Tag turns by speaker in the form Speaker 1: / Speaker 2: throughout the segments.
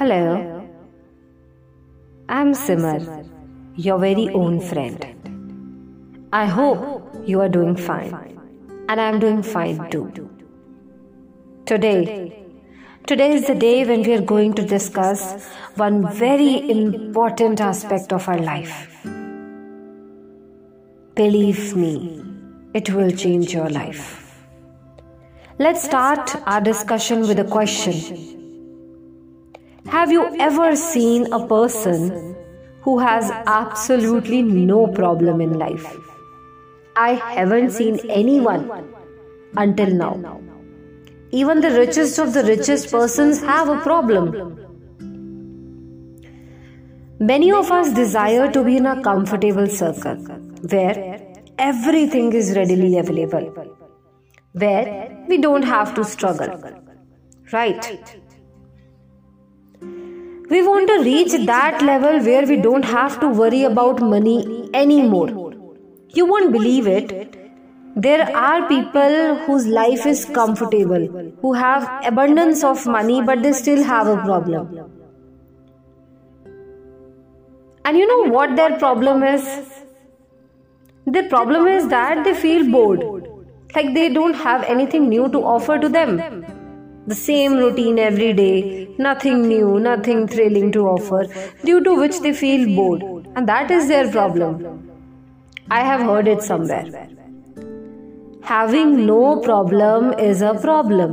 Speaker 1: Hello. I'm Simar, your very own friend. I hope you are doing fine, and I'm doing fine too. Today, today is the day when we are going to discuss one very important aspect of our life. Believe me, it will change your life. Let's start our discussion with a question have you ever seen a person who has absolutely no problem in life? I haven't seen anyone until now. Even the richest of the richest persons have a problem. Many of us desire to be in a comfortable circle where everything is readily available, where we don't have to struggle. Right? We want to reach that level where we don't have to worry about money anymore. You won't believe it. There are people whose life is comfortable, who have abundance of money, but they still have a problem. And you know what their problem is? Their problem is that they feel bored, like they don't have anything new to offer to them. The same routine every day, nothing new, nothing thrilling to offer, due to which they feel bored. And that is their problem. I have heard it somewhere. Having no problem is a problem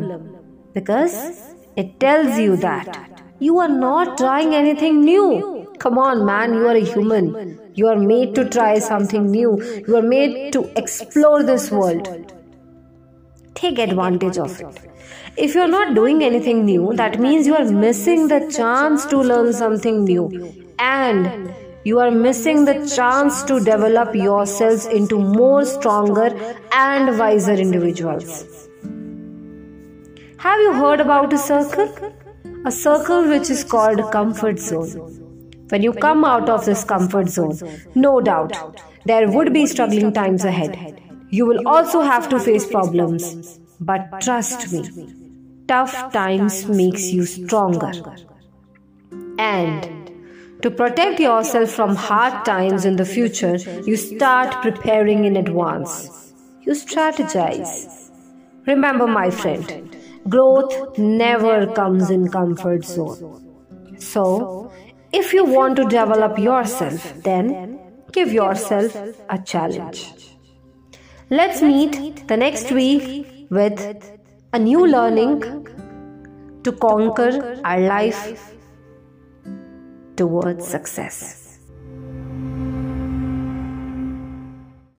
Speaker 1: because it tells you that you are not trying anything new. Come on, man, you are a human. You are made to try something new. You are made to explore this world. Take advantage of it. If you're not doing anything new, that means you are missing the chance to learn something new. And you are missing the chance to develop yourselves into more stronger and wiser individuals. Have you heard about a circle? A circle which is called comfort zone. When you come out of this comfort zone, no doubt, there would be struggling times ahead. You will also have to face problems. But trust me, tough times makes you stronger. And to protect yourself from hard times in the future, you start preparing in advance. You strategize. Remember, my friend, growth never comes in comfort zone. So, if you want to develop yourself, then give yourself a challenge. Let's meet the next week with a new learning to conquer our life towards success.